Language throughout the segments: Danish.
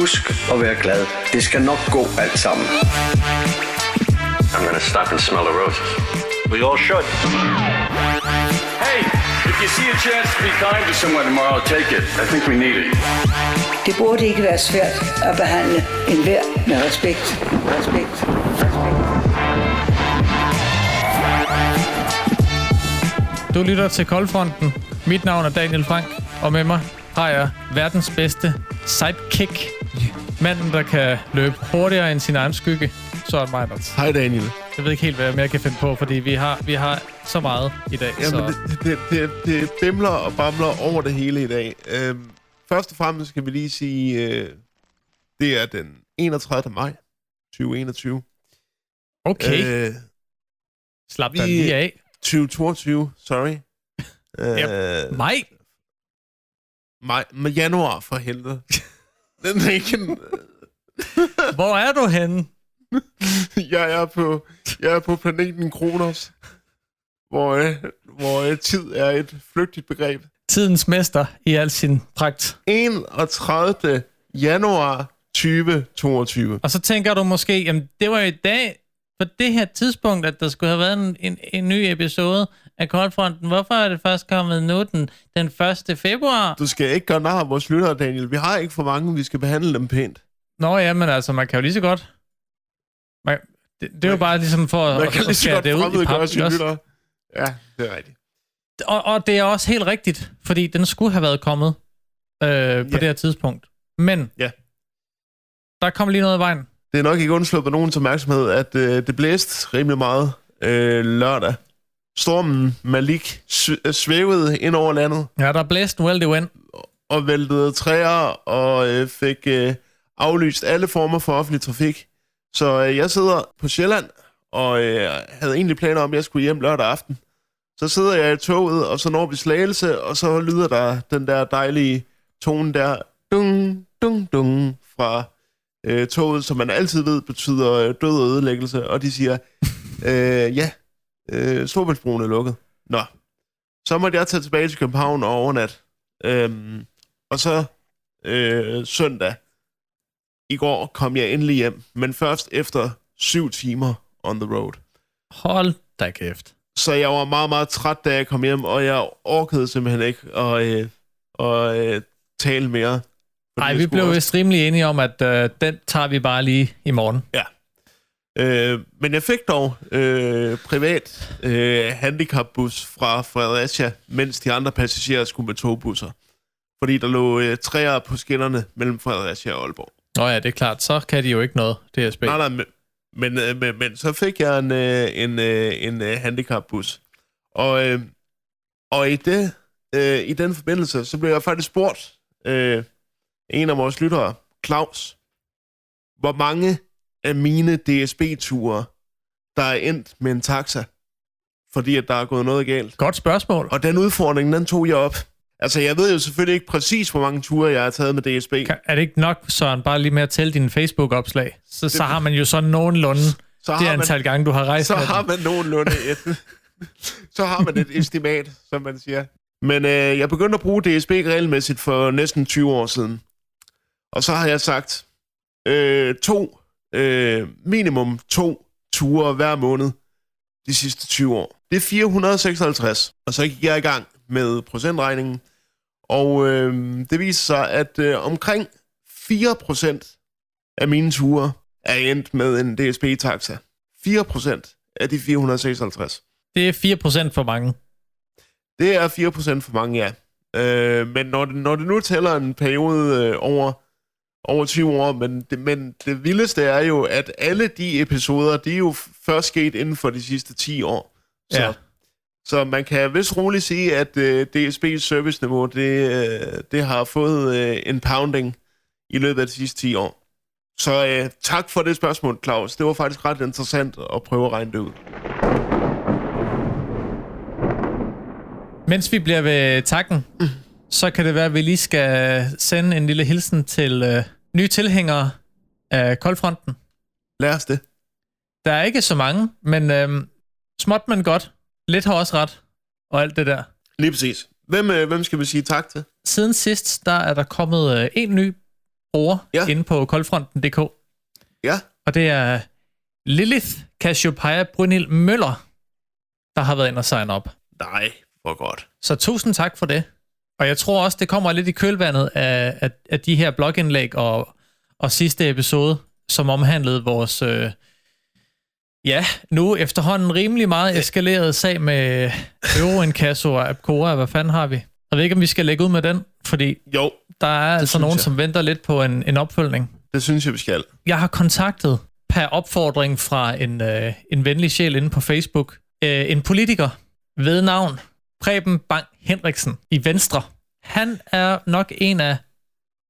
Husk at være glad. Det skal nok gå alt sammen. I'm gonna stop and smell the roses. We all should. Hey, if you see a chance to be kind to someone tomorrow, take it. I think we need it. Det burde ikke være svært at behandle enhver med respekt. Respekt. Respekt. Du lytter til Koldfronten. Mit navn er Daniel Frank, og med mig har jeg verdens bedste sidekick. Manden, der kan løbe hurtigere end sin egen skygge. Så er Anders. Hej Daniel. Jeg ved ikke helt, hvad jeg mere kan finde på, fordi vi har, vi har så meget i dag. Jamen, så. det, det, det, det bimler og bamler over det hele i dag. Øhm, først og fremmest skal vi lige sige, øh, det er den 31. maj 2021. Okay, Øh, slap dig lige af. 2022, sorry. Øh, Maj, maj, med januar for helvede. Den er ikke en, hvor er du henne? jeg, er på, jeg er på planeten Kronos, hvor, øh, hvor øh, tid er et flygtigt begreb. Tidens mester i al sin pragt. 31. januar 2022. Og så tænker du måske, jamen det var i dag, på det her tidspunkt, at der skulle have været en, en, en ny episode af Koldfronten. Hvorfor er det først kommet nu den, den 1. februar? Du skal ikke gøre nar af vores lyttere, Daniel. Vi har ikke for mange, vi skal behandle dem pænt. Nå ja, men altså, man kan jo lige så godt... Man, det, det er jo bare ligesom for at, Man kan at lige så skære godt det ud i pap. sine også? lyttere. Ja, det er rigtigt. Og, og det er også helt rigtigt, fordi den skulle have været kommet øh, på Ja. det her tidspunkt. Men Ja. der kom lige noget i vejen. Det er nok ikke undsluppet nogens opmærksomhed, at øh, det blæste rimelig meget øh, lørdag. Stormen Malik sv- svævede ind over landet Ja, der blæste well, det went. og væltede træer og øh, fik øh, aflyst alle former for offentlig trafik. Så øh, jeg sidder på Sjælland og øh, havde egentlig planer om, at jeg skulle hjem lørdag aften. Så sidder jeg i toget, og så når vi slagelse, og så lyder der den der dejlige tone der, dung, dung, dung, fra øh, toget, som man altid ved betyder øh, død og ødelæggelse. Og de siger, øh, ja, øh, Storbæltsbroen er lukket. Nå, så måtte jeg tage tilbage til København og overnat. Øhm, og så øh, søndag i går kom jeg endelig hjem, men først efter syv timer on the road. Hold da kæft. Så jeg var meget, meget træt, da jeg kom hjem, og jeg orkede simpelthen ikke at, øh, at øh, tale mere. Nej, vi blev vist rimelig enige om, at øh, den tager vi bare lige i morgen. Øh, men jeg fik dog øh, privat øh, handicapbus fra Fredericia, mens de andre passagerer skulle med togbusser. Fordi der lå øh, træer på skinnerne mellem Fredericia og Aalborg. Nå ja, det er klart. Så kan de jo ikke noget, DSB. Nej, nej, men, men, øh, men, men så fik jeg en, øh, en, øh, en øh, handicapbus. Og, øh, og i, det, øh, i den forbindelse, så blev jeg faktisk spurgt øh, en af vores lyttere, Claus, hvor mange af mine DSB-ture, der er endt med en taxa, fordi at der er gået noget galt. Godt spørgsmål. Og den udfordring, den tog jeg op. Altså, jeg ved jo selvfølgelig ikke præcis, hvor mange ture, jeg har taget med DSB. Kan- Er det ikke nok, Søren, bare lige med at tælle dine Facebook-opslag? Så, så har man jo sådan nogenlunde så det har man, antal gange, du har rejst så har man nogenlunde et, så har man et estimat, som man siger. Men øh, jeg begyndte at bruge DSB regelmæssigt for næsten 20 år siden. Og så har jeg sagt, øh, to, øh, minimum to ture hver måned de sidste 20 år. Det er 456. Og så gik jeg i gang med procentregningen. Og øh, det viser sig, at øh, omkring 4% af mine ture er endt med en DSB-taxa. 4% af de 456. Det er 4% for mange. Det er 4% for mange, ja. Øh, men når det, når det nu tæller en periode øh, over, over 20 år, men det, men det vildeste er jo, at alle de episoder, de er jo først sket inden for de sidste 10 år. Så, Ja. så man kan vist roligt sige, at øh, DSB's serviceniveau, det, øh, det har fået øh, en pounding i løbet af de sidste 10 år. Så øh, tak for det spørgsmål, Claus. Det var faktisk ret interessant at prøve at regne det ud. Mens vi bliver ved takken, så kan det være, at vi lige skal sende en lille hilsen til øh, nye tilhængere af Koldfronten. Lad os det. Der er ikke så mange, men øh, småt men godt. Lidt har også ret, og alt det der. Lige præcis. Hvem, øh, hvem skal vi sige tak til? Siden sidst, der er der kommet øh, en ny bror Ja. inde på koldfronten.dk. Ja, Og det er Lilith Cassiopeia Brynhild Møller, der har været ind og sign op. nej, hvor godt. Så tusind tak for det. Og jeg tror også, det kommer lidt i kølvandet af, af, af de her blogindlæg og, og sidste episode, som omhandlede vores, øh, ja, nu efterhånden rimelig meget eskaleret sag med Euroinkasso og Apcora. Hvad fanden har vi? Jeg ved ikke, om vi skal lægge ud med den, fordi Jo, der er altså nogen, jeg. som venter lidt på en, en opfølgning. det synes jeg, vi skal. Jeg har kontaktet per opfordring fra en, øh, en venlig sjæl inde på Facebook, øh, en politiker ved navn Preben Bang Henriksen i Venstre. Han er nok en af,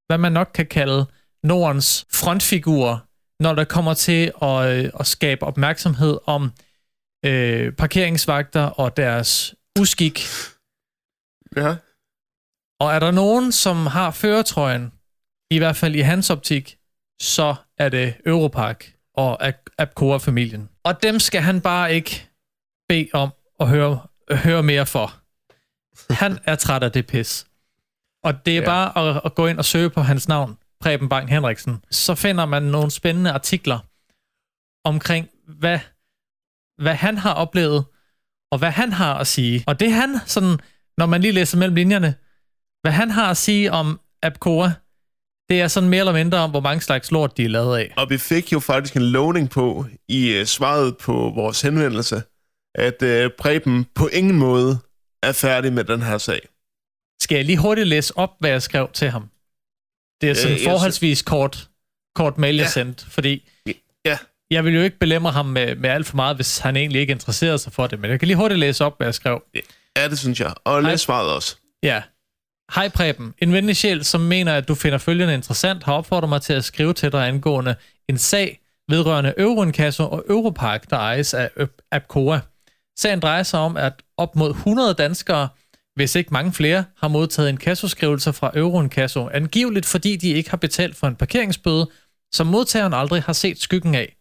hvad man nok kan kalde Nordens frontfigurer, når der kommer til at, øh, at skabe opmærksomhed om øh, parkeringsvagter og deres uskik. Ja. Og er der nogen, som har føretrøjen, i hvert fald i hans optik, så er det Europark og Apcora-familien. Og dem skal han bare ikke bede om at høre, høre mere for. Han er træt af det pis. Og det er Ja. bare at, at gå ind og søge på hans navn, Preben Bang Henriksen. Så finder man nogle spændende artikler omkring, hvad, hvad han har oplevet, og hvad han har at sige. Og det han, sådan, når man lige læser mellem linjerne, hvad han har at sige om Apcora, det er sådan mere eller mindre om, hvor mange slags lort de er lavet af. Og vi fik jo faktisk en lovning på i uh, svaret på vores henvendelse, at uh, Preben på ingen måde er færdig med den her sag. Skal jeg lige hurtigt læse op, hvad jeg skrev til ham? Det er sådan Øh, øh, jeg forholdsvis kort, kort mail, jeg Ja. sendte, fordi Ja, jeg vil jo ikke belemre ham med, med alt for meget, hvis han egentlig ikke interesserer sig for det, men jeg kan lige hurtigt læse op, hvad jeg skrev. ja det synes jeg. Og læs svaret også. Ja. Hej Preben. En venlig sjæl, som mener, at du finder følgende interessant, har opfordret mig til at skrive til dig angående en sag vedrørende Euroinkasso og Europark, der ejes af Apcora. Sagen drejer sig om, at op mod 100 danskere, hvis ikke mange flere, har modtaget en kassoskrivelse fra Euroinkasso, angiveligt fordi de ikke har betalt for en parkeringsbøde, som modtageren aldrig har set skyggen af.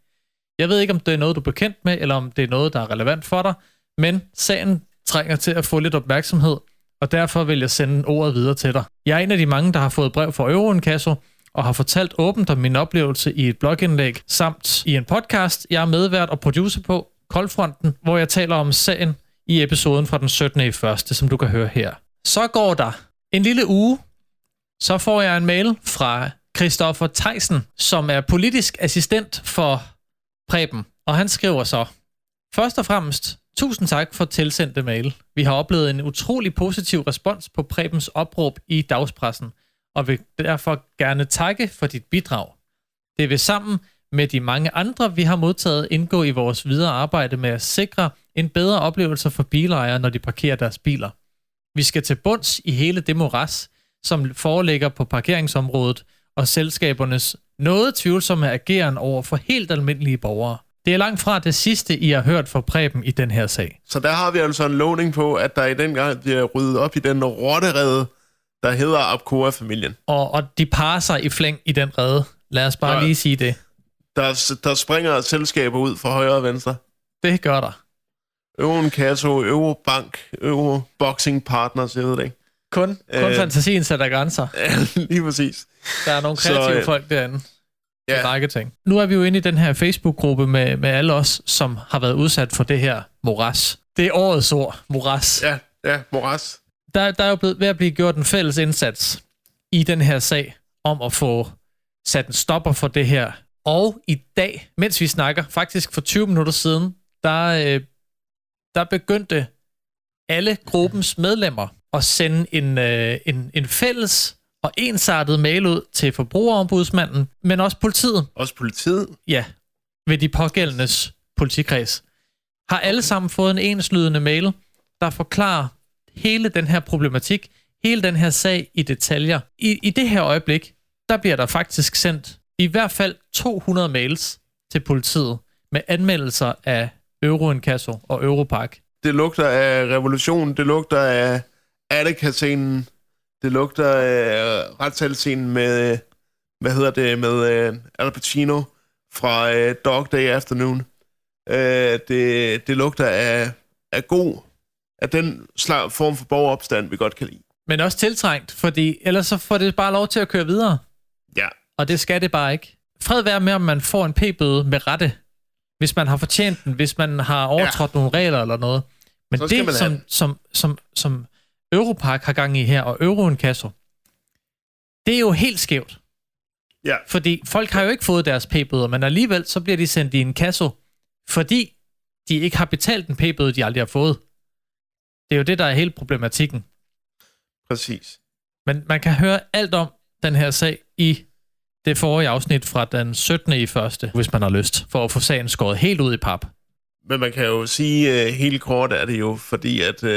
Jeg ved ikke, om det er noget, du er bekendt med, eller om det er noget, der er relevant for dig, men sagen trænger til at få lidt opmærksomhed, og derfor vil jeg sende ordet videre til dig. Jeg er en af de mange, der har fået brev fra Euroinkasso, og har fortalt åbent om min oplevelse i et blogindlæg, samt i en podcast, jeg er medvært og producer på, Koldfronten, hvor jeg taler om sagen i episoden fra den 17. i første, som du kan høre her. Så går der en lille uge, så får jeg en mail fra Christoffer Theisen, som er politisk assistent for Preben, og han skriver så, Først og fremmest, tusind tak for tilsendte mail. Vi har oplevet en utrolig positiv respons på Prebens opråb i dagspressen, og vil derfor gerne takke for dit bidrag. Det vil sammen med de mange andre, vi har modtaget, indgå i vores videre arbejde med at sikre en bedre oplevelse for bilejere, når de parkerer deres biler. Vi skal til bunds i hele det moras, som foreligger på parkeringsområdet, og selskabernes noget tvivlsomme ageren over for helt almindelige borgere. Det er langt fra det sidste, I har hørt fra Preben i den her sag. Så der har vi altså en lovning på, at der i den gang bliver ryddet op i den rotterede, der hedder Apcora-familien. Og, og de parer sig i flæng i den redde. Lad os bare Ja. lige sige det. Der, der springer selskaber ud fra højre og venstre. Det gør der. Euroinkasso, Eurobank, Euroboxing Partners, jeg ved det ikke. Kun, kun Øh. fantasien sætter grænser. Ja, lige præcis. Der er nogle Så, kreative øh, folk derinde. Ja. Række ting. Nu er vi jo inde i den her Facebook-gruppe med, med alle os, som har været udsat for det her moras. Det er årets ord, moras. ja, ja, moras. Der, der er jo blevet ved at blive gjort en fælles indsats i den her sag om at få sat en stopper for det her. Og i dag, mens vi snakker, faktisk for 20 minutter siden, der, øh, der begyndte alle gruppens medlemmer at sende en, øh, en, en fælles og ensartet mail ud til forbrugerombudsmanden, men også politiet, Også politiet. ja, ved de pågældendes politikreds, har alle sammen fået en enslydende mail, der forklarer hele den her problematik, hele den her sag i detaljer. I, I det her øjeblik, der bliver der faktisk sendt i hvert fald 200 mails til politiet med anmeldelser af Euroinkasso og Europark. Det lugter af revolution, det lugter af Attica-scenen, det lugter af retssalsscenen med, hvad hedder det, med uh, Al Pacino fra uh, Dog Day Afternoon. Uh, det, det lugter af, af god, af den slag, form for borgeropstand, vi godt kan lide. Men også tiltrængt, fordi ellers så får det bare lov til at køre videre. Ja, og det skal det bare ikke. Fred være med, om man får en p-bøde med rette, hvis man har fortjent den, hvis man har overtrådt ja. nogle regler eller noget. Men det, som, den. som, som, som Europark har gang i her, og Euroinkasso, det er jo helt skævt. Ja. Fordi folk har jo ikke fået deres p-bøder, men alligevel så bliver de sendt i en kasse, fordi de ikke har betalt en p-bøde, de aldrig har fået. Det er jo det, der er hele problematikken. Præcis. Men man kan høre alt om den her sag i det forrige afsnit fra den 17. i første, hvis man har lyst, for at få sagen skåret helt ud i pap. Men man kan jo sige, uh, helt kort er det jo, fordi at uh,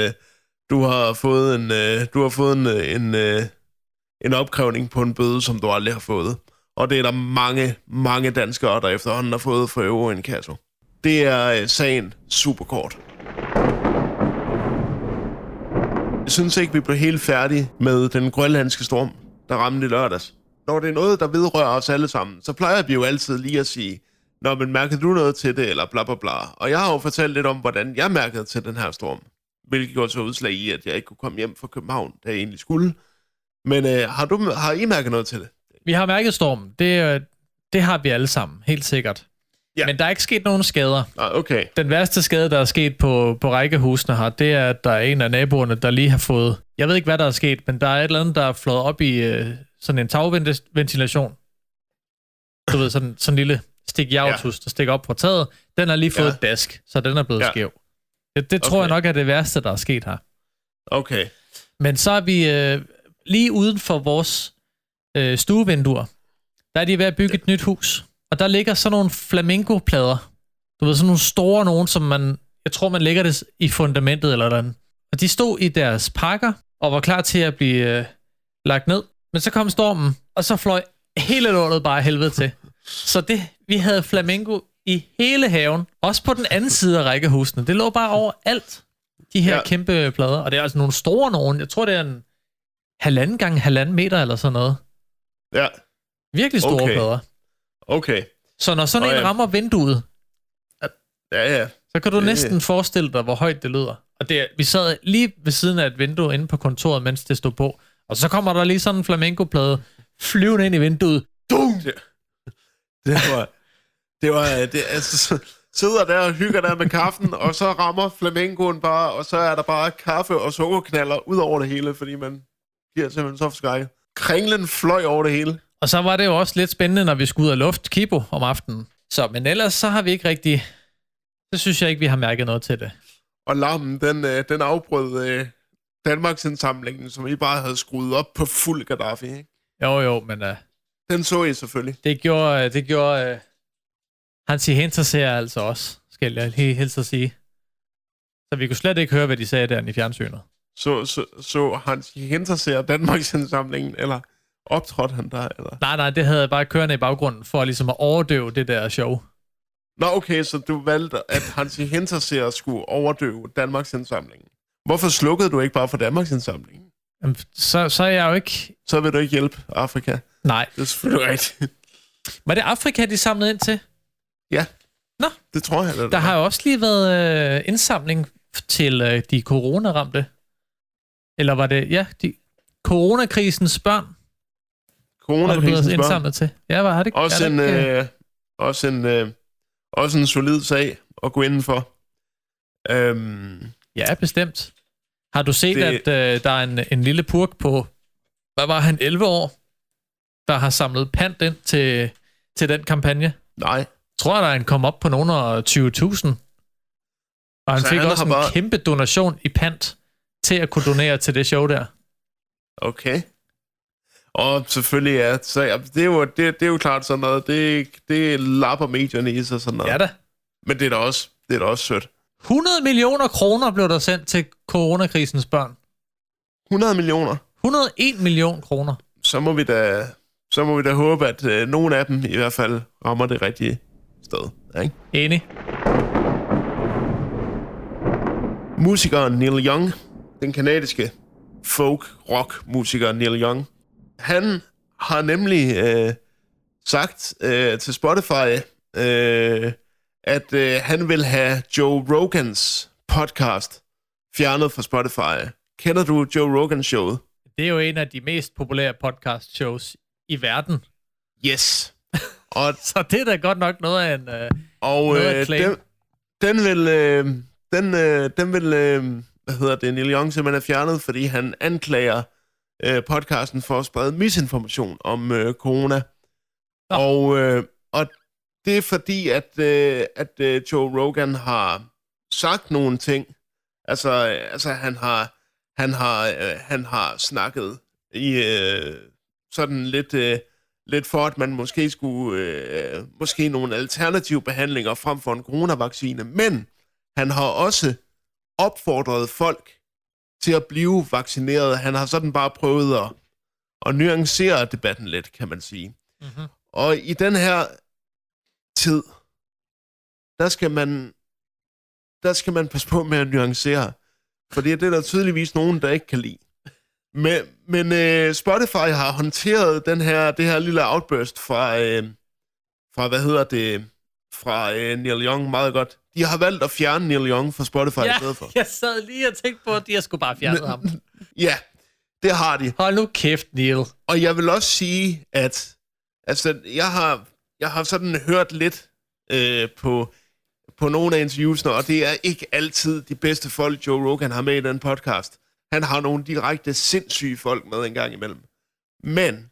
du har fået en, uh, du har fået en, uh, en, uh, en opkrævning på en bøde, som du aldrig har fået. Og det er der mange, mange danskere, der efterhånden har fået for euro en kasse. Det er uh, sagen super kort. Jeg synes ikke, vi blev helt færdige med den grønlandske storm, der ramte i lørdags. Når det er noget, der vedrører os alle sammen, så plejer vi jo altid lige at sige, Nå, men mærkede du noget til det, eller bla bla bla. Og jeg har jo fortalt lidt om, hvordan jeg mærkede til den her storm. Hvilket gjorde så udslag i, at jeg ikke kunne komme hjem fra København, da jeg egentlig skulle. Men øh, har, du, har I mærket noget til det? Vi har mærket stormen. Det, øh, det har vi alle sammen, helt sikkert. Ja. Men der er ikke sket nogen skader. Nej, okay. Den værste skade, der er sket på, på rækkehusene her, det er, at der er en af naboerne, der lige har fået... Jeg ved ikke, hvad der er sket, men der er et eller andet, der er flået op i øh, sådan en tagventilation. Du ved, sådan, sådan en lille stik javtus, der stikker op på taget. Den har lige fået Ja. ja. et dask, så den er blevet Ja. ja. skæv. Det, det tror Okay. jeg nok er det værste, der er sket her. Okay. Men så er vi øh, lige uden for vores øh, stuevinduer. Der er de ved at bygge et nyt hus. Og der ligger sådan nogle flamingoplader. Du ved, sådan nogle store nogen, som man... Jeg tror, man lægger det i fundamentet eller noget. Og de stod i deres pakker og var klar til at blive øh, lagt ned. Men så kom stormen, og så fløj hele lortet bare helvede til. Så det, vi havde flamingo i hele haven. Også på den anden side af rækkehusene. Det lå bare over alt. De her Ja. ja. kæmpe plader. Og det er altså nogle store nogen. Jeg tror, det er en halvanden gange halvanden meter eller sådan noget. Ja, Virkelig store Okay. plader. okay. Så når sådan Nå en ja. rammer vinduet, Ja, ja. så kan du Det- næsten forestille dig, hvor højt det lyder. Og det, vi sad lige ved siden af et vindue inde på kontoret, mens det stod på. Og så kommer der lige sådan en flamencoplade flyvende ind i vinduet. Dum! Det var... Det var... Det, altså, så sidder der og hygger der med kaffen, og så rammer flamencoen bare, og så er der bare kaffe og sukkerknaller ud over det hele, fordi man bliver simpelthen så forskrækket. Kringlen fløj over det hele. Og så var det jo også lidt spændende, når vi skulle ud og luft Kibo om aftenen. Så, men ellers så har vi ikke rigtig... Så synes jeg ikke, vi har mærket noget til det. Og lammen, den, øh, den afbrød øh, Danmarks indsamlingen, som I bare havde skruet op på fuld Gaddafi. Ikke? Jo, jo, men uh, Den så I selvfølgelig. det gjorde... Uh, det gjorde uh, Hansi Hinterseer altså også, skal jeg lige hilse at sige. Så vi kunne slet ikke høre, hvad de sagde der i fjernsynet. Så, så, så Hans Hinterseer Danmarks indsamlingen, eller optrådte han der? Eller? Nej, nej, det havde jeg bare kørende i baggrunden, for ligesom at overdøve det der show. Nå, okay, så du valgte, at Hans Hinterseer skulle overdøve Danmarks indsamlingen. Hvorfor slukkede du ikke bare for Danmarks indsamlingen? Jamen, Så, så er jeg jo ikke... Så vil du ikke hjælpe Afrika. Nej. Det er selvfølgelig rigtigt. Var det Afrika, de samlede ind til? Ja. Nå. Det tror jeg, det Der har jo også lige været øh, indsamling til øh, de coronaramte. Eller var det... Ja, de, coronakrisens børn Coronakrisens børn. indsamlet til. Ja, var har det Også er det en, ikke, øh, også, en, øh, også en solid sag at gå indenfor. Øhm, Ja, bestemt. Har du set, Det- at øh, der er en, en lille purk på, hvad var han, 11 år, der har samlet pant ind til, til den kampagne? nej. tror jeg, der han kom op på nogle af 20.000. Og han Så fik han også en bare- kæmpe donation i pant til at kunne donere til det show der. Okay. Og selvfølgelig, ja. Så, ja det, er jo, det, det er jo klart sådan noget. Det, det lapper medierne i sig sådan noget. Ja da. Men det er da også, det er da også sødt. 100 millioner kroner blev der sendt til coronakrisens børn. 100 millioner. 101 million kroner. Så må vi da, så må vi da håbe, at øh, nogle af dem i hvert fald rammer det rigtige sted. Ikke? Enig. Musikeren Neil Young, den kanadiske folk-rock-musiker Neil Young, han har nemlig øh, sagt øh, til Spotify, øh, at øh, han vil have Joe Rogans podcast fjernet fra Spotify. Kender du Joe Rogan showet? Det er jo en af de mest populære podcast shows i verden. Yes. Og, Så det er da godt nok noget af en... Øh, og Noget at øh, claim. den, den vil, øh, den, øh, den vil øh, hvad hedder det, Neil Young simpelthen er fjernet, fordi han anklager øh, podcasten for at sprede misinformation om øh, corona. Nå. Og, øh, og det er fordi, at, øh, at øh, Joe Rogan har sagt nogle ting. Altså, altså han har han har øh, han har snakket i øh, sådan lidt øh, lidt for at man måske skulle øh, måske nogle alternative behandlinger frem for en coronavaccine, men han har også opfordret folk til at blive vaccineret. Han har sådan bare prøvet at, at nuancere debatten lidt, kan man sige. Mhm. Og i den her tid, der skal man der skal man passe på med at nuancere. For det er det, der er tydeligvis nogen, der ikke kan lide. Men, men øh, Spotify har håndteret den her, det her lille outburst fra, øh, fra hvad hedder det, fra øh, Neil Young meget godt. De har valgt at fjerne Neil Young fra Spotify i ja, stedet for. jeg sad lige og tænkte på, at de har sgu bare fjernet ham. Ja, det har de. Hold nu kæft, Neil. Og jeg vil også sige, at altså, jeg, har, jeg har sådan hørt lidt øh, på, på nogle af interviewsene, og det er ikke altid de bedste folk, Joe Rogan har med i den podcast. Han har nogle direkte sindssyge folk med en gang imellem. Men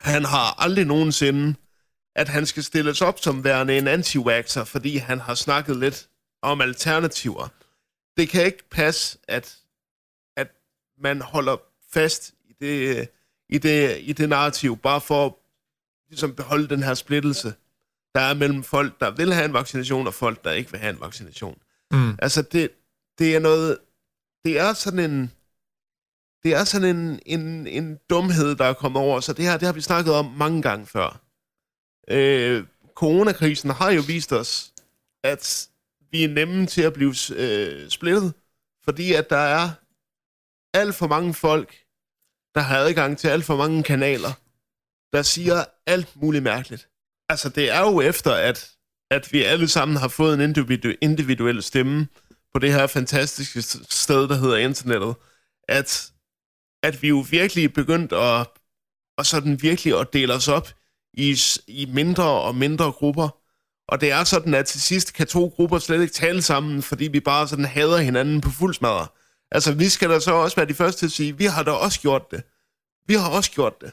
han har aldrig nogensinde, at han skal stilles op som værende en anti fordi han har snakket lidt om alternativer. Det kan ikke passe, at, at man holder fast i det, i det, i det narrativ, bare for at ligesom beholde den her splittelse, der er mellem folk, der vil have en vaccination, og folk, der ikke vil have en vaccination. Mm. Altså, det, det er noget... Det er sådan en... Det er sådan en, en, en dumhed, der er kommet over. Så det her, det har vi snakket om mange gange før. Øh, coronakrisen har jo vist os, at vi er nemme til at blive øh, splittet, fordi at der er alt for mange folk, der har adgang til alt for mange kanaler, der siger alt muligt mærkeligt. Altså, det er jo efter, at, at vi alle sammen har fået en individu- individuel stemme på det her fantastiske sted, der hedder internettet, at, at vi jo virkelig er begyndt at, at sådan virkelig at dele os op i, i mindre og mindre grupper. Og det er sådan, at til sidst kan to grupper slet ikke tale sammen, fordi vi bare sådan hader hinanden på fuld smadre. Altså, vi skal da så også være de første til at sige, vi har da også gjort det. Vi har også gjort det.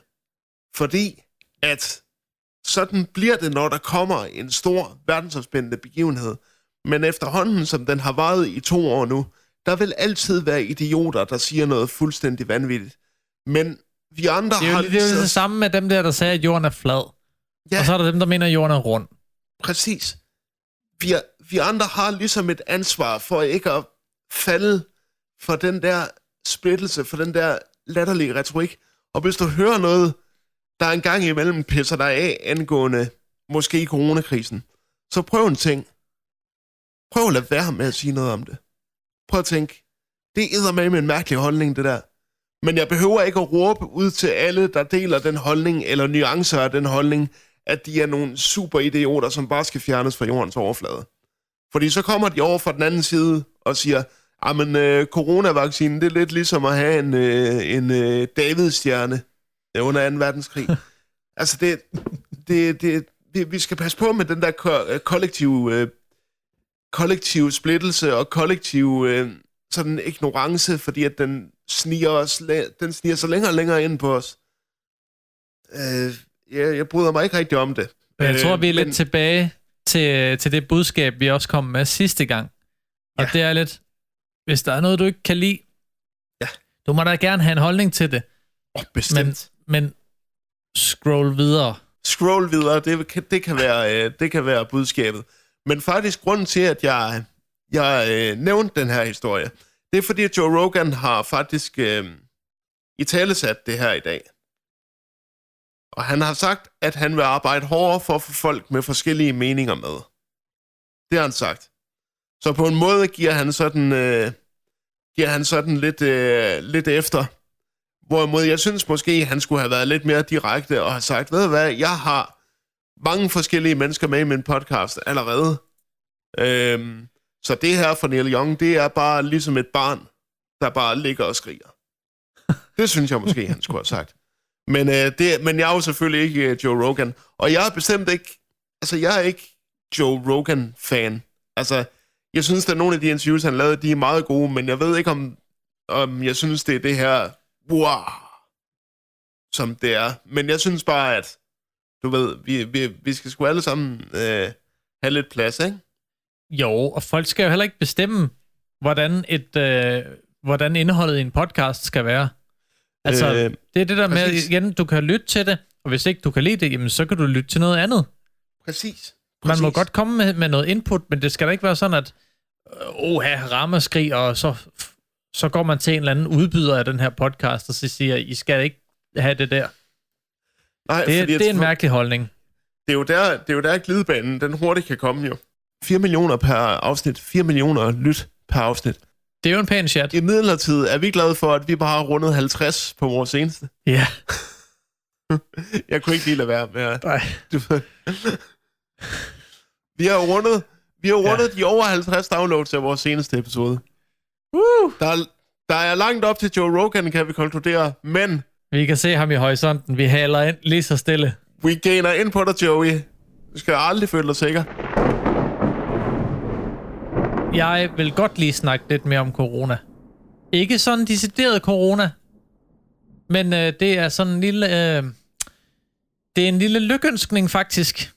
Fordi at sådan bliver det, når der kommer en stor verdensomspændende begivenhed. Men efterhånden, som den har varet i to år nu, der vil altid være idioter, der siger noget fuldstændig vanvittigt. Men vi andre Det er jo, har det, er jo lige det samme med dem der, der sagde, at jorden er flad. Ja. Og så er der dem, der mener, at jorden er rund. Præcis. Vi, vi andre har ligesom et ansvar for ikke at falde for den der splittelse, for den der latterlige retorik. Og hvis du hører noget, der en gang imellem pisser dig af angående måske coronakrisen, så prøv en ting. Prøv at lade være med at sige noget om det. Prøv at tænke, det er med med en mærkelig holdning, det der. Men jeg behøver ikke at råbe ud til alle, der deler den holdning, eller nuancer af den holdning, at de er nogle super idioter, som bare skal fjernes fra jordens overflade. Fordi så kommer de over fra den anden side og siger, ah, men øh, coronavaccinen, det er lidt ligesom at have en, øh, en øh, Davidstjerne øh, under 2. verdenskrig. altså, det, det, det, vi, vi skal passe på med den der ko- øh, kollektive, øh, kollektive splittelse og kollektiv øh, sådan ignorance, fordi at den sniger, os, den sniger sig længere og længere ind på os. Øh, jeg, jeg bryder mig ikke rigtig om det. Men jeg tror, Øh, vi er lidt men- tilbage til, til det budskab, vi også kom med sidste gang. Og Ja. det er lidt, hvis der er noget, du ikke kan lide, Ja. du må da gerne have en holdning til det, Oh, bestemt men, scroll videre. scroll videre, det kan, det kan, være, øh, det kan være budskabet. Men faktisk grunden til, at jeg, jeg øh, nævnte den her historie, det er fordi, at Joe Rogan har faktisk øh, i talesat det her i dag. Og han har sagt, at han vil arbejde hårdere for at få folk med forskellige meninger med. Det har han sagt. Så på en måde giver han sådan, øh, giver han sådan lidt, øh, lidt efter. Hvorimod jeg synes måske, han skulle have været lidt mere direkte og have sagt, ved du hvad, jeg har mange forskellige mennesker med i min podcast allerede. Øhm, så det her for Neil Young, det er bare ligesom et barn, der bare ligger og skriger. Det synes jeg måske, han skulle have sagt. Men, øh, det, men jeg er jo selvfølgelig ikke øh, Joe Rogan. Og jeg er bestemt ikke... Altså, jeg er ikke Joe Rogan-fan. Altså, jeg synes, at nogle af de interviews, han lavede, de er meget gode, men jeg ved ikke, om, om jeg synes, det er det her... Wow, som det er. Men jeg synes bare, at du ved, vi, vi, vi skal sgu alle sammen øh, have lidt plads, ikke? Jo, og folk skal jo heller ikke bestemme, hvordan, et, øh, hvordan indholdet i en podcast skal være. Altså, øh, Øh, det er det der med, præcis. igen, du kan lytte til det, og hvis ikke du kan lide det, jamen, så kan du lytte til noget andet. Præcis. Man må Præcis. godt komme med, med noget input, men det skal da ikke være sådan, at åh, uh, ramaskrig, og så, så går man til en eller anden udbyder af den her podcast, og så siger, I skal ikke have det der. Nej, Det, fordi det er en mærkelig holdning. det er jo der, det er jo der glidebanen, den hurtigt kan komme jo. 4 millioner per afsnit. 4 millioner lyt per afsnit. Det er jo en pæn chat. I midlertid er vi glade for, at vi bare har rundet 50 på vores seneste. Ja, Jeg kunne ikke lige lade være med at... nej. Du vi har rundet, vi har rundet ja. de over 50 downloads af vores seneste episode. Woo! Der er, der er langt op til Joe Rogan, kan vi konkludere, men Vi kan se ham i horisonten. Vi haler ind lige så stille. we gainer ind på dig, Joey. Du skal aldrig føle dig sikker. Jeg vil godt lige snakke lidt mere om corona. Ikke sådan decideret corona, men øh, det er sådan en lille... Øh, det er en lille lykønskning, faktisk.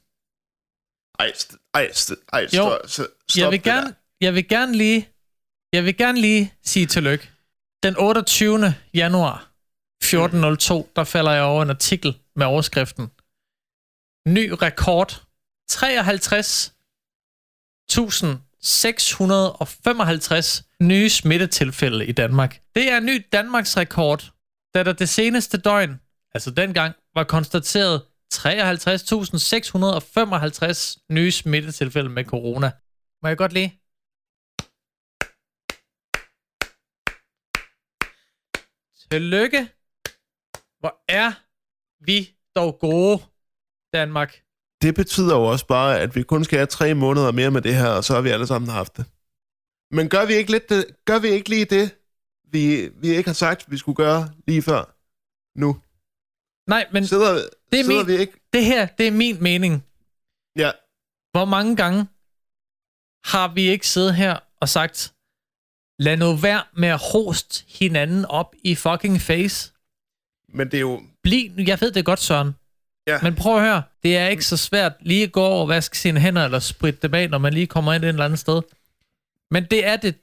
Ej, ej, ej Jo, stop, stop jeg vil det der. gerne, jeg vil gerne lige, jeg vil gerne lige sige tillykke. Den 28. januar 1402, der falder jeg over en artikel med overskriften Ny rekord. 53.655 nye smittetilfælde i Danmark. Det er en ny Danmarks rekord, da der det seneste døgn, altså dengang, var konstateret 53.655 nye smittetilfælde med corona. Må jeg godt lige? Tillykke. Hvor er vi dog gode, Danmark. Det betyder jo også bare, at vi kun skal have tre måneder mere med det her, og så har vi alle sammen haft det. Men gør vi ikke, lidt det, gør vi ikke lige det, vi, vi ikke har sagt, vi skulle gøre lige før? Nu. Nej, men Sidder, det er sidder min- vi ikke? det her, det er min mening. Ja, Hvor mange gange har vi ikke siddet her og sagt, lad nu være med at host hinanden op i fucking face. men det er jo... Bliv, jeg ved det godt, Søren. Ja. Men prøv at høre, det er ikke så svært lige at gå over og vaske sine hænder eller spritte dem af, når man lige kommer ind et eller andet sted. Men det er det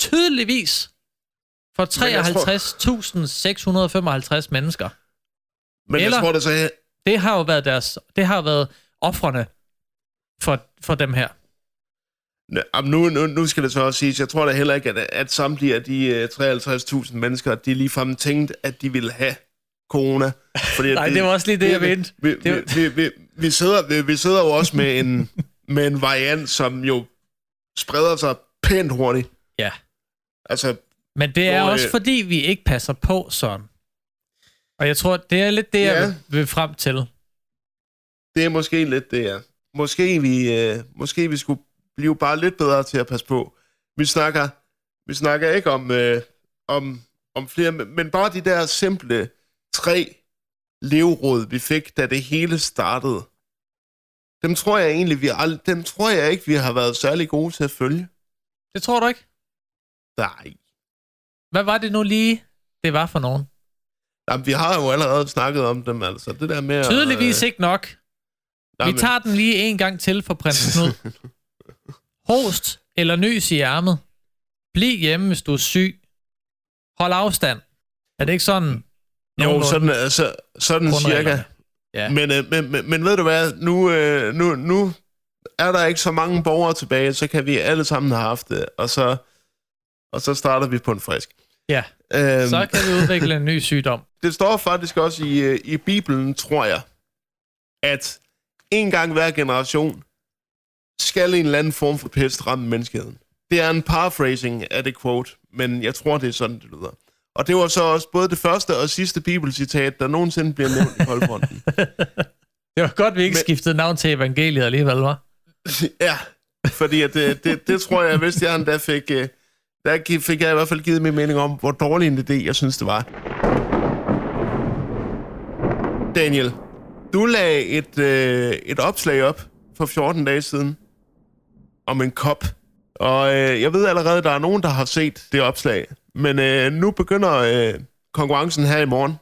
tydeligvis for Men jeg tror- 53.655 mennesker. Men Eller- jeg tror, det så... Det har jo været deres, det har jo været offrene for, for dem her. Nu, nu, nu skal det så også siges, jeg tror da heller ikke, at, at samtlige af de øh, 53.000 mennesker, de ligefrem tænkte, at de ville have corona. Fordi Nej, det var også lige det, jeg mente. Vi, Det vi, vi, vi, vi, sidder, vi, vi sidder jo også med en, med en variant, som jo spreder sig pænt hurtigt. Ja. Altså, Men det er Hvor, også øh, fordi, vi ikke passer på sådan. Og jeg tror, det er lidt det, jeg Ja. vil, vil frem til. det er måske lidt det, ja. Måske vi, øh, måske vi skulle blive bare lidt bedre til at passe på. Vi snakker, vi snakker ikke om, øh, om, om flere, men men bare de der simple tre leveråd, vi fik, da det hele startede. Dem tror jeg egentlig, vi ald- dem tror jeg ikke, vi har været særlig gode til at følge. Det tror du ikke? Nej. Hvad var det nu lige, det var for nogen? Jamen, vi har jo allerede snakket om dem, altså. Det der med at, Tydeligvis ikke nok. Vi jamen, tager den lige en gang til for prins Knud. Host eller nys i ærmet. Bliv hjemme, hvis du er syg. Hold afstand. Er det ikke sådan? Jo, sådan, altså, sådan cirka. Ja. Men, øh, men, men, men ved du hvad, nu, øh, nu, nu er der ikke så mange borgere tilbage, så kan vi alle sammen have haft det, og så, og så starter vi på en frisk. Ja, Øhm, så kan vi udvikle en ny sygdom. Det står faktisk også i, i Bibelen, tror jeg, at en gang hver generation skal en eller anden form for pest ramme menneskeheden. Det er en paraphrasing af det quote, men jeg tror, det er sådan, det lyder. Og det var så også både det første og sidste bibelcitat, der nogensinde bliver nævnt i Koldfronten. Det var godt, vi ikke Men- skiftede navn til evangeliet alligevel, var. Ja, fordi at det, det, det tror jeg, hvis jeg endda fik... øh, Der fik jeg i hvert fald givet min mening om, hvor dårlig en idé jeg synes, det var. Daniel, du lagde et, øh, et opslag op for 14 dage siden om en kop. Og øh, jeg ved allerede, at der er nogen, der har set det opslag. Men øh, nu begynder øh, konkurrencen her i morgen.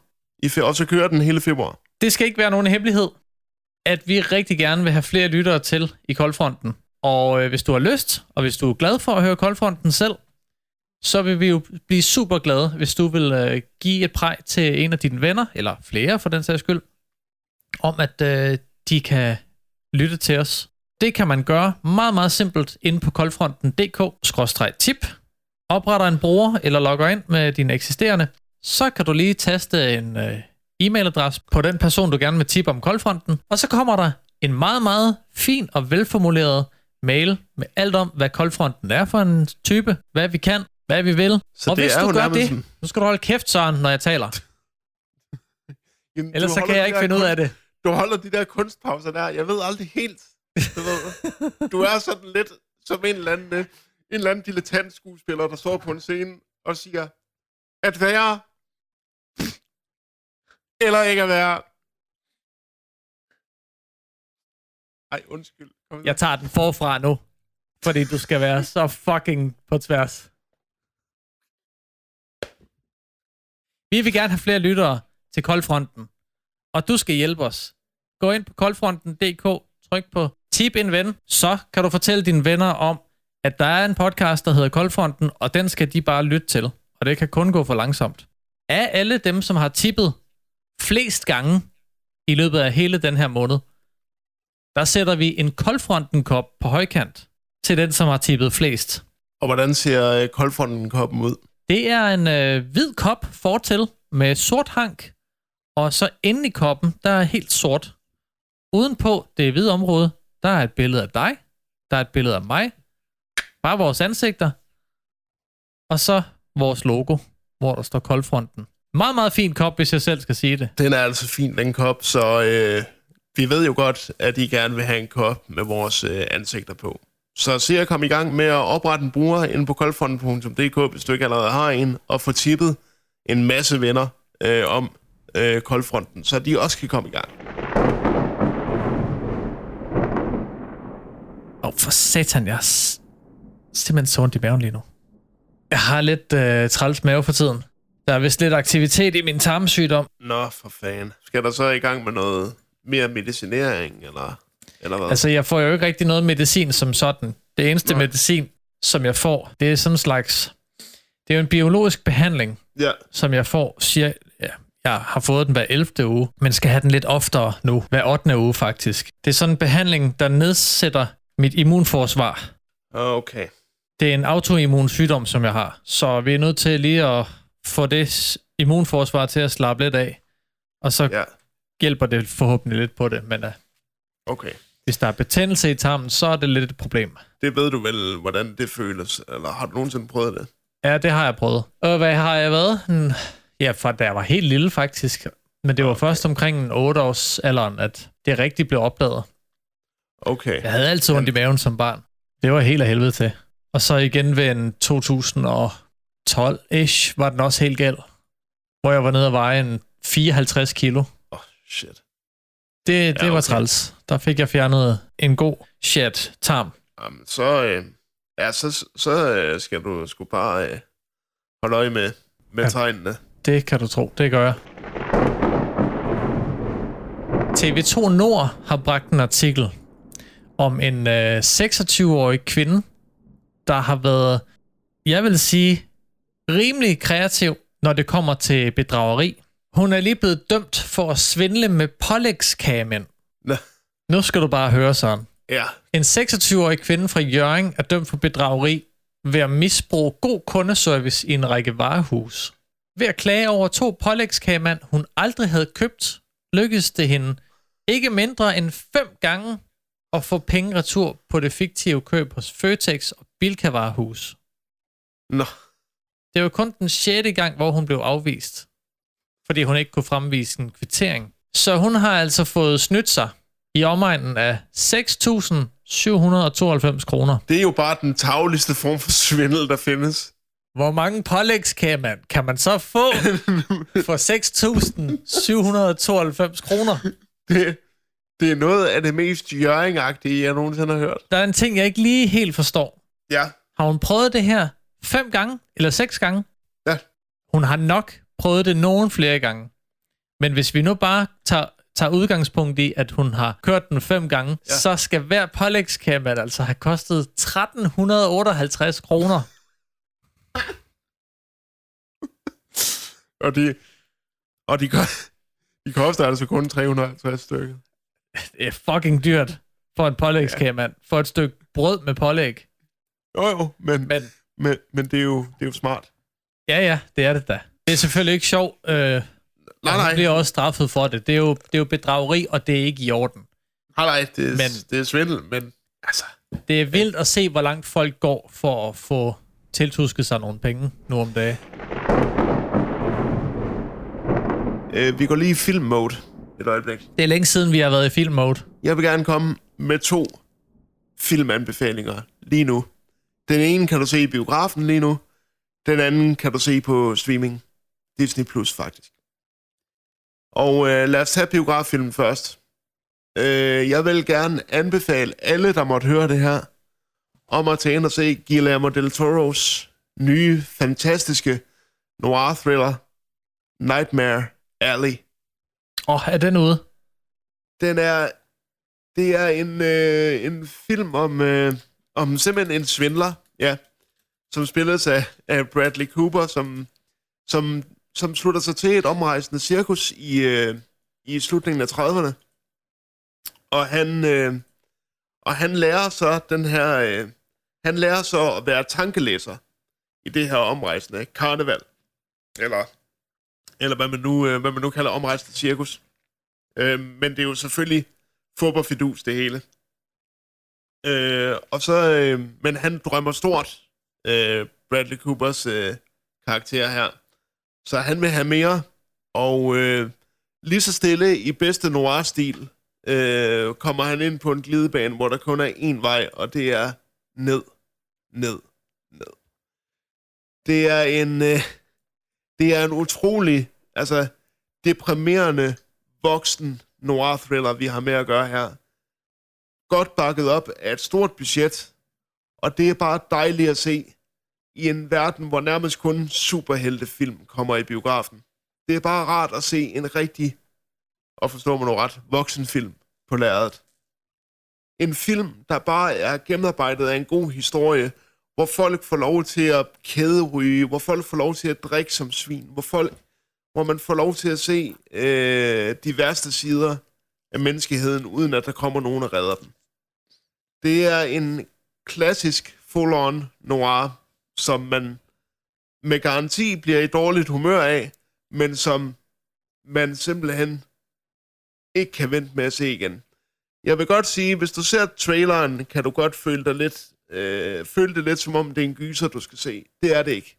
I fe- og så kører den hele februar. Det skal ikke være nogen hemmelighed, at vi rigtig gerne vil have flere lyttere til i Koldfronten. Og øh, hvis du har lyst, og hvis du er glad for at høre Koldfronten selv, så vil vi jo blive super glade, hvis du vil øh, give et præg til en af dine venner, eller flere for den sags skyld, om at øh, de kan lytte til os. Det kan man gøre meget, meget simpelt inde på koldfronten.dk-tip. Opretter en bruger eller logger ind med din eksisterende, så kan du lige taste en øh, e-mailadresse på den person, du gerne vil tippe om koldfronten, og så kommer der en meget, meget fin og velformuleret mail med alt om, hvad koldfronten er for en type, hvad vi kan, hvad vi vil. Så og det hvis er du gør det, sådan- nu skal du holde kæft, Søren, når jeg taler. Jamen, Ellers så kan jeg ikke finde ud af det. Du holder de der kunstpauser der. Jeg ved aldrig helt. Du, ved, du er sådan lidt som en eller anden, øh, en eller anden dilettant skuespiller, der står på en scene og siger, at være eller ikke at være. Ej, undskyld. Kom Jeg tager den forfra nu, fordi du skal være så fucking på tværs. Vi vil gerne have flere lyttere til Koldfronten, og du skal hjælpe os. Gå ind på koldfronten.dk, tryk på tip en ven, så kan du fortælle dine venner om, at der er en podcast, der hedder Koldfronten, og den skal de bare lytte til, og det kan kun gå for langsomt. Af alle dem, som har tippet flest gange i løbet af hele den her måned, der sætter vi en koldfronten-kop på højkant til den, som har tippet flest. Og hvordan ser øh, koldfronten-koppen ud? Det er en øh, hvid kop fortil med sort hank, og så inde i koppen, der er helt sort. Udenpå det hvide område, der er et billede af dig, der er et billede af mig, bare vores ansigter, og så vores logo, hvor der står koldfronten. Meget, meget fin kop, hvis jeg selv skal sige det. Den er altså fin, den kop, så øh, vi ved jo godt, at I gerne vil have en kop med vores øh, ansigter på. Så se at komme i gang med at oprette en bruger inde på koldfronten.dk, hvis du ikke allerede har en, og få tippet en masse venner øh, om øh, koldfronten, så de også kan komme i gang. Åh, oh, for satan, jeg er simpelthen så ondt i maven lige nu. Jeg har lidt øh, træls mave for tiden. Der er vist lidt aktivitet i min tarmsygdom. Nå, for fanden. Skal der så i gang med noget mere medicinering, eller, eller hvad? Altså, jeg får jo ikke rigtig noget medicin som sådan. Det eneste Nej. medicin, som jeg får, det er sådan en slags... Det er jo en biologisk behandling, ja, som jeg får, siger, ja, jeg har fået den hver 11. uge, men skal have den lidt oftere nu, hver 8. uge faktisk. Det er sådan en behandling, der nedsætter mit immunforsvar. okay. Det er en autoimmun sygdom, som jeg har, så vi er nødt til lige at få det immunforsvar til at slappe lidt af, og så Ja, hjælper det forhåbentlig lidt på det, men uh, okay. hvis der er betændelse i tarmen, så er det lidt et problem. Det ved du vel, hvordan det føles, eller har du nogensinde prøvet det? Ja, det har jeg prøvet. Og hvad har jeg været? Hmm, Ja, fra da jeg var helt lille faktisk. Men det var okay. først omkring en 8 års alderen, at det rigtig blev opdaget. Okay. Jeg havde altid ondt i maven som barn. Det var helt af helvede til. Og så igen ved en 2012-ish var den også helt galt. Hvor jeg var nede og veje en 54 kilo. Åh, oh, shit. Det, det Ja, var okay. træls. Der fik jeg fjernet en god shit tarm. Jamen, så, øh, ja, så, så øh, skal du sgu bare øh, holde øje med, med ja. tegnene. Det kan du tro, det gør jeg. TV2 Nord har bragt en artikel om en øh, 26-årig kvinde, der har været, jeg vil sige, rimelig kreativ, når det kommer til bedrageri. Hun er lige blevet dømt for at svindle med pålægskagemænd. Nå. Nu skal du bare høre sådan. Ja, En 26-årig kvinde fra Jørgen er dømt for bedrageri ved at misbruge god kundeservice i en række varehus. Ved at klage over to pålægskagemand, hun aldrig havde købt, lykkedes det hende ikke mindre end fem gange at få penge retur på det fiktive køb hos Føtex og Bilka varehus. nå, Det var kun den sjette gang, hvor hun blev afvist, fordi hun ikke kunne fremvise en kvittering. Så hun har altså fået snydt sig i omegnen af 6.792 kroner. det er jo bare den tagligste form for svindel, der findes. Hvor mange pålægs kan man, kan man så få for 6.792 kroner? Det, det er noget af det mest jøringagtige, jeg nogensinde har hørt. Der er en ting, jeg ikke lige helt forstår. Ja. Har hun prøvet det her fem gange eller seks gange? Ja. Hun har nok prøvet det nogen flere gange. Men hvis vi nu bare tager, tager udgangspunkt i, at hun har kørt den fem gange, ja. så skal hver pålægskamera altså have kostet 1358 kroner. Og de, og de, de koster altså kun 350 stykker. Det er fucking dyrt for en pålægskamera. For et stykke brød med pålæg. Jo jo, men, Men men, men, det, er jo, det er jo smart. ja, ja, det er det da. Det er selvfølgelig ikke sjovt. Øh, Nej, nej. Hun bliver også straffet for det. Det er, jo, det er jo bedrageri, og det er ikke i orden. Nej, nej, det er, men, det er svindel, men altså... Det er vildt at se, hvor langt folk går for at få tiltusket sig nogle penge nu om dagen. Øh, vi går lige i film-mode et øjeblik. Det er længe siden, vi har været i film mode. Jeg vil gerne komme med to filmanbefalinger lige nu. Den ene kan du se i biografen lige nu. Den anden kan du se på streaming. Disney Plus, faktisk. Og øh, lad os tage biograffilmen først. Øh, jeg vil gerne anbefale alle, der måtte høre det her, om at tage ind og se Guillermo del Toros nye, fantastiske noir-thriller, Nightmare Alley. Åh, er den ude? Den er... Det er en, øh, en film om, øh, om simpelthen en svindler, ja, som spilles af, af Bradley Cooper, som, som, som slutter sig til et omrejsende cirkus i, øh, i slutningen af 30'erne. Og han, øh, og han lærer så den her... Øh, han lærer så at være tankelæser i det her omrejsende karneval. Eller, eller hvad, man nu, øh, hvad man nu kalder omrejsende cirkus. Øh, men det er jo selvfølgelig fodboldfidus, det hele. Øh, og så, øh, men han drømmer stort, øh, Bradley Coopers øh, karakter her. Så han vil have mere, og øh, lige så stille i bedste noir-stil, øh, kommer han ind på en glidebane, hvor der kun er én vej, og det er ned, ned, ned. Det er en, øh, det er en utrolig, altså deprimerende voksen noir-thriller, vi har med at gøre her. Godt bakket op af et stort budget, og det er bare dejligt at se i en verden, hvor nærmest kun superheltefilm kommer i biografen. Det er bare rart at se en rigtig, og forstår man nu ret, voksenfilm på lærredet. En film, der bare er gennemarbejdet af en god historie, hvor folk får lov til at kæderyge, hvor folk får lov til at drikke som svin, hvor folk hvor man får lov til at se øh, de værste sider af menneskeheden, uden at der kommer nogen og redder dem. Det er en klassisk full-on noir, som man med garanti bliver i dårligt humør af, men som man simpelthen ikke kan vente med at se igen. Jeg vil godt sige, hvis du ser traileren, kan du godt føle dig lidt, øh, følte det lidt som om det er en gyser, du skal se. Det er det ikke.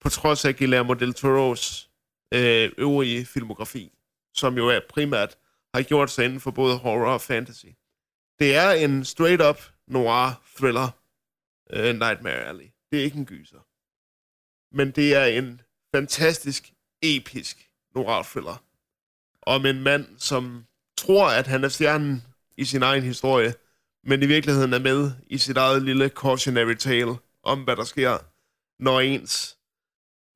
På trods af Guillermo del Toros øh, øvrige filmografi, som jo er primært har gjort sig inden for både horror og fantasy. Det er en straight-up noir thriller, øh, Nightmare Alley. Det er ikke en gyser. Men det er en fantastisk, episk noir thriller. Om en mand, som tror, at han er stjernen i sin egen historie, men i virkeligheden er med i sit eget lille cautionary tale om, hvad der sker, når ens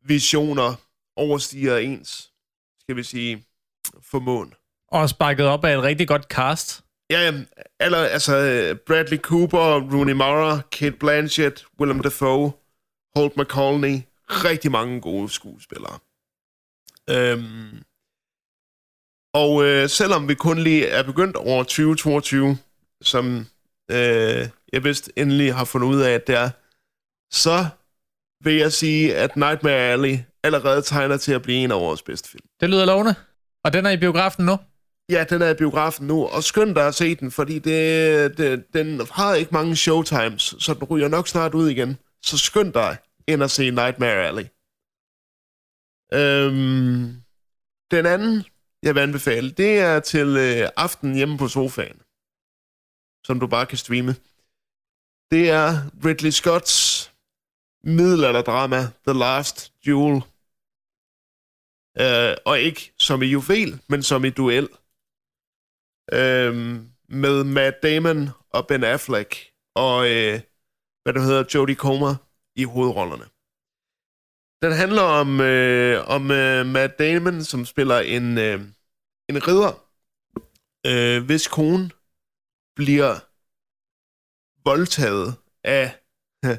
visioner overstiger ens, skal vi sige, formåen. Også bakket op af et rigtig godt cast. Ja, eller, altså Bradley Cooper, Rooney Mara, Kate Blanchett, Willem Dafoe, Holt McCallney, rigtig mange gode skuespillere. Øhm, og øh, selvom vi kun lige er begyndt over 2022, som øh, jeg vist endelig har fundet ud af, at det er, så vil jeg sige, at Nightmare Alley allerede tegner til at blive en af årets bedste film. Det lyder lovende. Og den er i biografen nu. Ja, den er i biografen nu, og skynd dig at se den, fordi det, det, den har ikke mange showtimes, så den ryger nok snart ud igen. Så skynd dig ind og se Nightmare Alley. Øhm, den anden, jeg vil anbefale, det er til øh, aften hjemme på sofaen, som du bare kan streame. Det er Ridley Scotts middelalderdrama The Last Duel. Øh, og ikke som i juvel, men som i duel. Øh, med Matt Damon og Ben Affleck og, øh, hvad det hedder, Jodie Comer i hovedrollerne. Den handler om, øh, om øh, Matt Damon, som spiller en, øh, en ridder, øh, hvis kone bliver voldtaget af,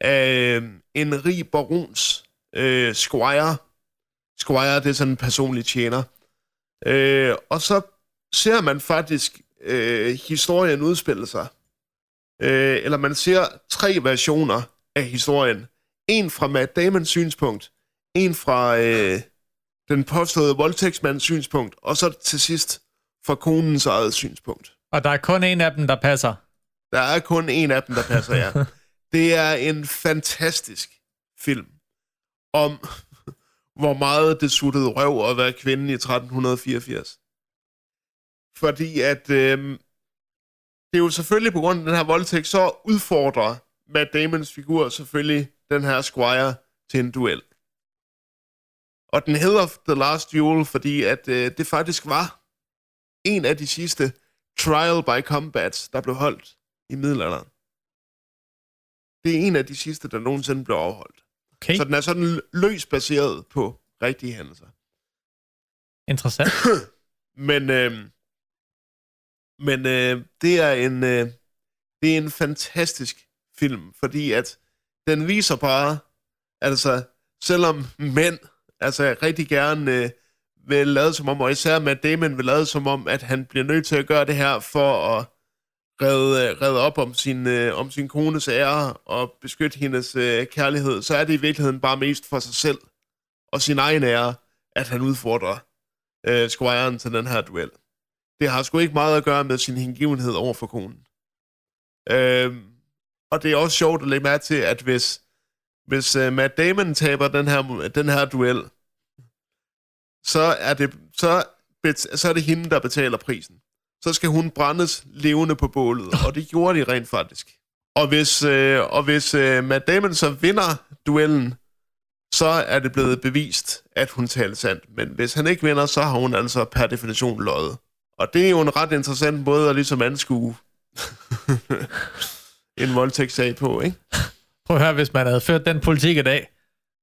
af øhm, en rig barons øh, squire. Squire, det er sådan en personlig tjener. Øh, og så ser man faktisk øh, historien udspille sig. Øh, eller man ser tre versioner af historien. En fra Matt Damons synspunkt, en fra øh, den påståede voldtægtsmands synspunkt, og så til sidst fra konens eget synspunkt. Og der er kun en af dem, der passer. Der er kun en af dem, der passer, ja. Det er en fantastisk film om, hvor meget det suttede røv at være kvinde i 1384. Fordi at øh, det er jo selvfølgelig på grund af den her voldtægt, så udfordrer Matt Damons figur selvfølgelig den her Squire til en duel. Og den hedder The Last Duel, fordi at øh, det faktisk var en af de sidste trial by combats, der blev holdt i middelalderen. Det er en af de sidste, der nogensinde blev afholdt. Okay, Så den er sådan løs baseret på rigtige hændelser. interessant. Men, øh, men øh, det er en øh, det er en fantastisk film, fordi at den viser bare, altså selvom mænd altså rigtig gerne øh, vil lade som om, og især Matt Damon vil lade som om, at han bliver nødt til at gøre det her for at redde, redde op om sin, øh, om sin kones ære og beskytte hendes øh, kærlighed, så er det i virkeligheden bare mest for sig selv og sin egen ære, at han udfordrer øh, squiren til den her duel. Det har sgu ikke meget at gøre med sin hengivenhed over for konen. Øh, og det er også sjovt at lægge mærke til, at hvis, hvis øh, Matt Damon taber den her, den her duel, så er, det, så, så er det hende, der betaler prisen. Så skal hun brændes levende på bålet, og det gjorde de rent faktisk. Og hvis, øh, og hvis øh, Matt Damon så vinder duellen, så er det blevet bevist, at hun taler sandt. Men hvis han ikke vinder, så har hun altså per definition løjet. Og det er jo en ret interessant måde at ligesom anskue en voldtægtssag på, ikke? Prøv at høre, hvis man havde ført den politik i dag,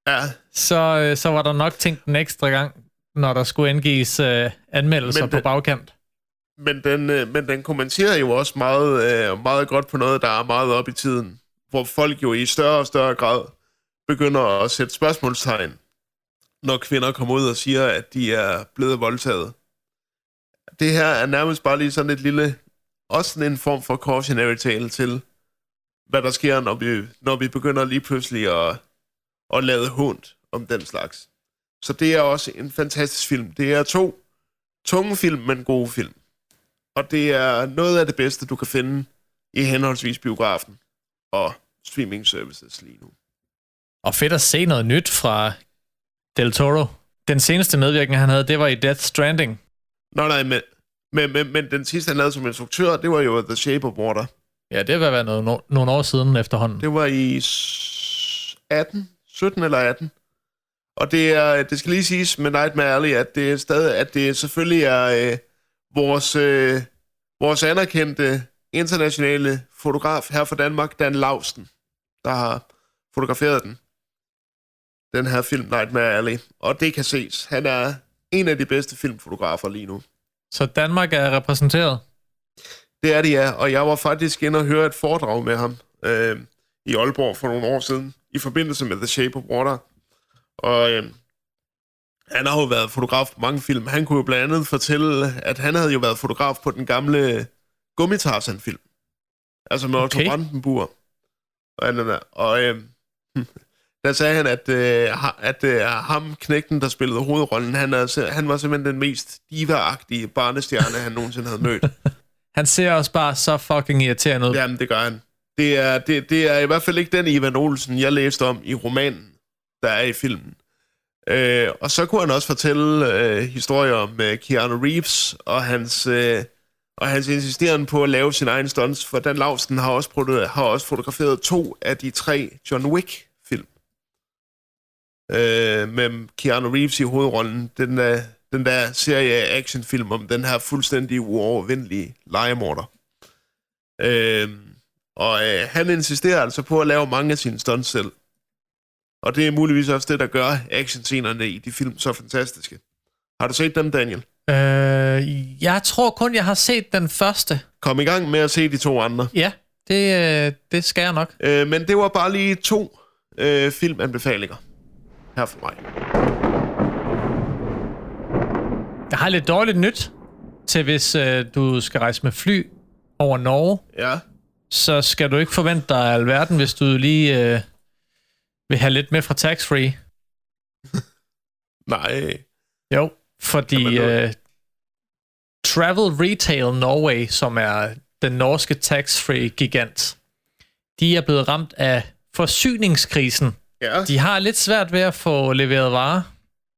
Ja, så, øh, så var der nok tænkt en ekstra gang, når der skulle indgives øh, anmeldelser Men på det- bagkant. men den, øh, men den kommenterer jo også meget, øh, meget godt på noget, der er meget op i tiden. Hvor folk jo i større og større grad begynder at sætte spørgsmålstegn, når kvinder kommer ud og siger, at de er blevet voldtaget. Det her er nærmest bare lige sådan et lille, også sådan en form for cautionary tale til, hvad der sker, når vi, når vi begynder lige pludselig at, at lade hund om den slags. Så det er også en fantastisk film. Det er to tunge film, men gode film. Og det er noget af det bedste, du kan finde i henholdsvis biografen og streaming services lige nu. Og fedt at se noget nyt fra Del Toro. Den seneste medvirkning, han havde, det var i Death Stranding. Nå nej, men, men, men, men den sidste, han lavede som instruktør, det var jo The Shape of Water. Ja, det var været noget, no, nogle år siden efterhånden. Det var i s- 18, 17 eller 18. Og det er, det skal lige siges med Nightmare Alley, at det er stadig, at det selvfølgelig er øh, vores, øh, vores anerkendte internationale fotograf her fra Danmark, Dan Lausten, der har fotograferet den. Den her film, Nightmare Alley. Og det kan ses. Han er en af de bedste filmfotografer lige nu. Så Danmark er repræsenteret. Det er det, ja. Og jeg var faktisk inde og høre et foredrag med ham øh, i Aalborg for nogle år siden, i forbindelse med The Shape of Water. Og øh, han har jo været fotograf på mange film. Han kunne jo blandt andet fortælle, at han havde jo været fotograf på den gamle Gummitarsan-film. Altså med Otto Okay. Brandenburg. Og, anden der. og øh, der sagde han, at, øh, at øh, ham, knægten, der spillede hovedrollen, han, er, han var simpelthen den mest diva-agtige barnestjerne, han nogensinde havde mødt. Han ser også bare så fucking irriterende ud. Ja. Jamen, det gør han. Det er, det, det er i hvert fald ikke den Ivan Olsen, jeg læste om i romanen, der er i filmen. Øh, og så kunne han også fortælle øh, historier om øh, Keanu Reeves og hans, øh, og hans insisteren på at lave sin egen stunts, for Dan Lausten har også, produ- har også fotograferet to af de tre John Wick-film. øh, med Keanu Reeves i hovedrollen. Den der, den der serie af actionfilm om den her fuldstændig uovervindelige legemorder. Øh, og øh, han insisterer altså på at lave mange af sine stunts selv. Og det er muligvis også det, der gør actionscenerne i de film så fantastiske. Har du set dem, Daniel? Øh, jeg tror kun, jeg har set den første. Kom i gang med at se de to andre. Ja, det, øh, det skal jeg nok. Øh, men det var bare lige to øh, filmanbefalinger her for mig. Jeg har lidt dårligt nyt til, hvis øh, du skal rejse med fly over Norge. Ja. Så skal du ikke forvente dig alverden, hvis du lige øh, vil have lidt med fra tax-free. Nej. Jo, fordi Jamen, øh, Travel Retail Norway, som er den norske tax-free gigant, de er blevet ramt af forsyningskrisen. Ja. De har lidt svært ved at få leveret varer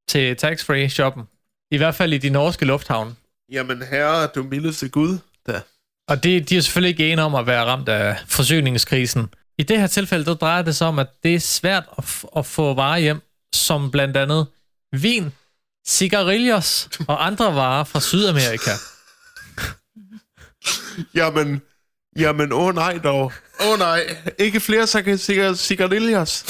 til tax-free shoppen. I hvert fald i de norske lufthavne. Jamen herre, du mildeste Gud. Da. Og det, de er selvfølgelig ikke enige om at være ramt af forsyningskrisen. I det her tilfælde, der drejer det sig om, at det er svært at, f- at få varer hjem, som blandt andet vin, cigarillos og andre varer fra Sydamerika. Jamen, jamen, åh oh nej dog. Åh oh nej, ikke flere cig- cig- cigarillos.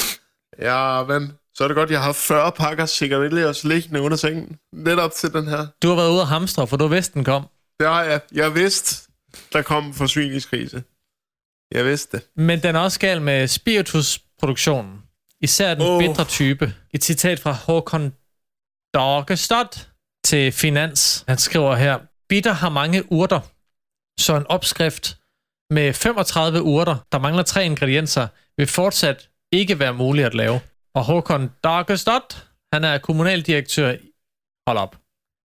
Ja, men så er det godt, jeg har 40 pakker cigarillos liggende under sengen. Netop til den her. Du har været ude at hamstre, for du vidste, den kom. Det har jeg. Jeg vidste, der kom en forsyningskrise. Jeg vidste det. Men den er også gal med spiritusproduktionen. Især den oh. bitre type. Et citat fra Håkon Dagestad til Finans. Han skriver her, bitter har mange urter, så en opskrift med 35 urter, der mangler tre ingredienser, vil fortsat ikke være muligt at lave. Og Håkon Dagestad, han er kommunaldirektør i... Hold op.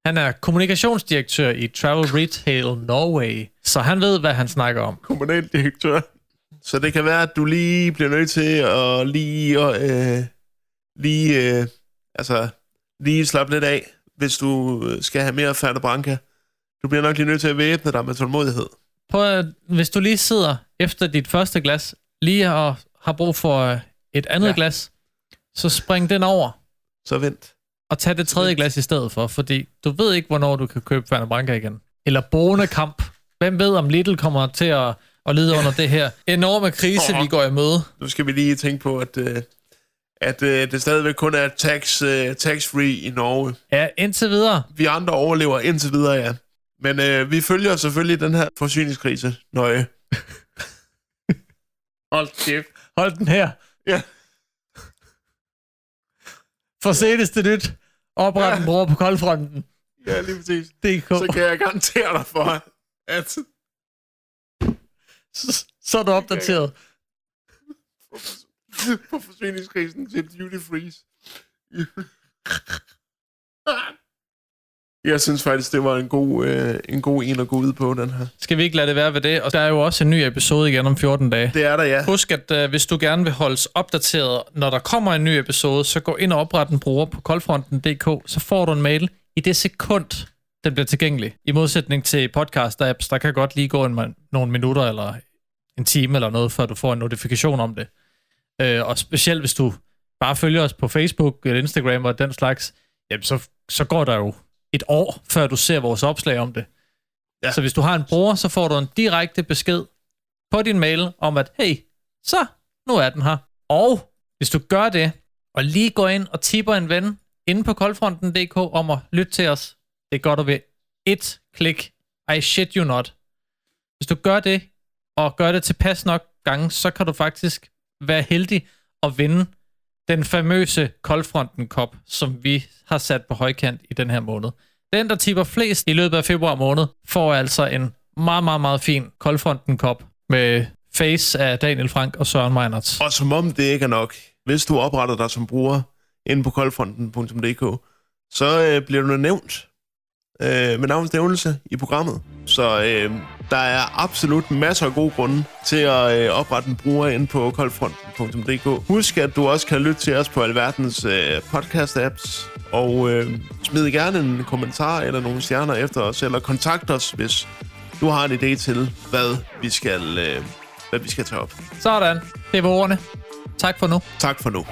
Han er kommunikationsdirektør i Travel Retail Norway, så han ved, hvad han snakker om. kommunaldirektør. Så det kan være, at du lige bliver nødt til at lige, øh, lige, øh, altså, lige slappe lidt af, hvis du skal have mere Færde Branca. Du bliver nok lige nødt til at væbne dig med tålmodighed. Prøv at, hvis du lige sidder efter dit første glas, lige og har brug for øh, et andet Ja. glas, så spring den over Så vent. og tag det tredje glas i stedet for, fordi du ved ikke, hvornår du kan købe Fernet Branca igen. Eller Bonekamp. Hvem ved, om Lidl kommer til at, at lide under det her enorme krise, Åh. vi går i møde. Nu skal vi lige tænke på, at, øh, at øh, det stadigvæk kun er tax, øh, tax-free i Norge. Ja, indtil videre. Vi andre overlever indtil videre, ja. Men øh, vi følger selvfølgelig den her forsyningskrise nøje. Hold kæft. Hold den her. Ja. For seneste nyt. Opret Ja. en bror på koldfronten. Ja, lige præcis. DK. Så kan jeg garantere dig for, at Så, så er du opdateret. på forsyningskrisen til duty freeze. Jeg synes faktisk, det var en god, øh, en god en at gå ud på, den her. Skal vi ikke lade det være ved det? Og der er jo også en ny episode igen om 14 dage. Det er der, ja. Husk, at uh, hvis du gerne vil holdes opdateret, når der kommer en ny episode, så gå ind og opret en bruger på koldfronten.dk, så får du en mail i det sekund, den bliver tilgængelig. I modsætning til podcast-apps, der kan godt lige gå en, nogle minutter eller en time eller noget, før du får en notifikation om det. Uh, og specielt hvis du bare følger os på Facebook eller Instagram og den slags, jamen så, så går der jo et år, før du ser vores opslag om det. Ja. Så hvis du har en bruger, så får du en direkte besked på din mail om, at hey, så nu er den her. Og hvis du gør det, og lige går ind og tipper en ven inde på koldfronten.dk om at lytte til os, det gør du ved et klik. I shit you not. Hvis du gør det, og gør det tilpas nok gange, så kan du faktisk være heldig at vinde den famøse koldfronten-kop, som vi har sat på højkant i den her måned. Den, der tipper flest i løbet af februar måned, får altså en meget, meget, meget fin koldfronten-kop med face af Daniel Frank og Søren Meinerts. Og som om det ikke er nok, hvis du opretter dig som bruger inde på koldfronten.dk, så øh, bliver du nævnt øh, med navns nævnelse i programmet. Så øh, der er absolut masser af gode grunde til at øh, oprette en bruger inde på koldfronten.dk. Husk, at du også kan lytte til os på alverdens øh, podcast-apps, og øh, smid gerne en kommentar eller nogle stjerner efter os, eller kontakt os, hvis du har en idé til, hvad vi skal, øh, hvad vi skal tage op. Sådan. Det var ordene. Tak for nu. Tak for nu.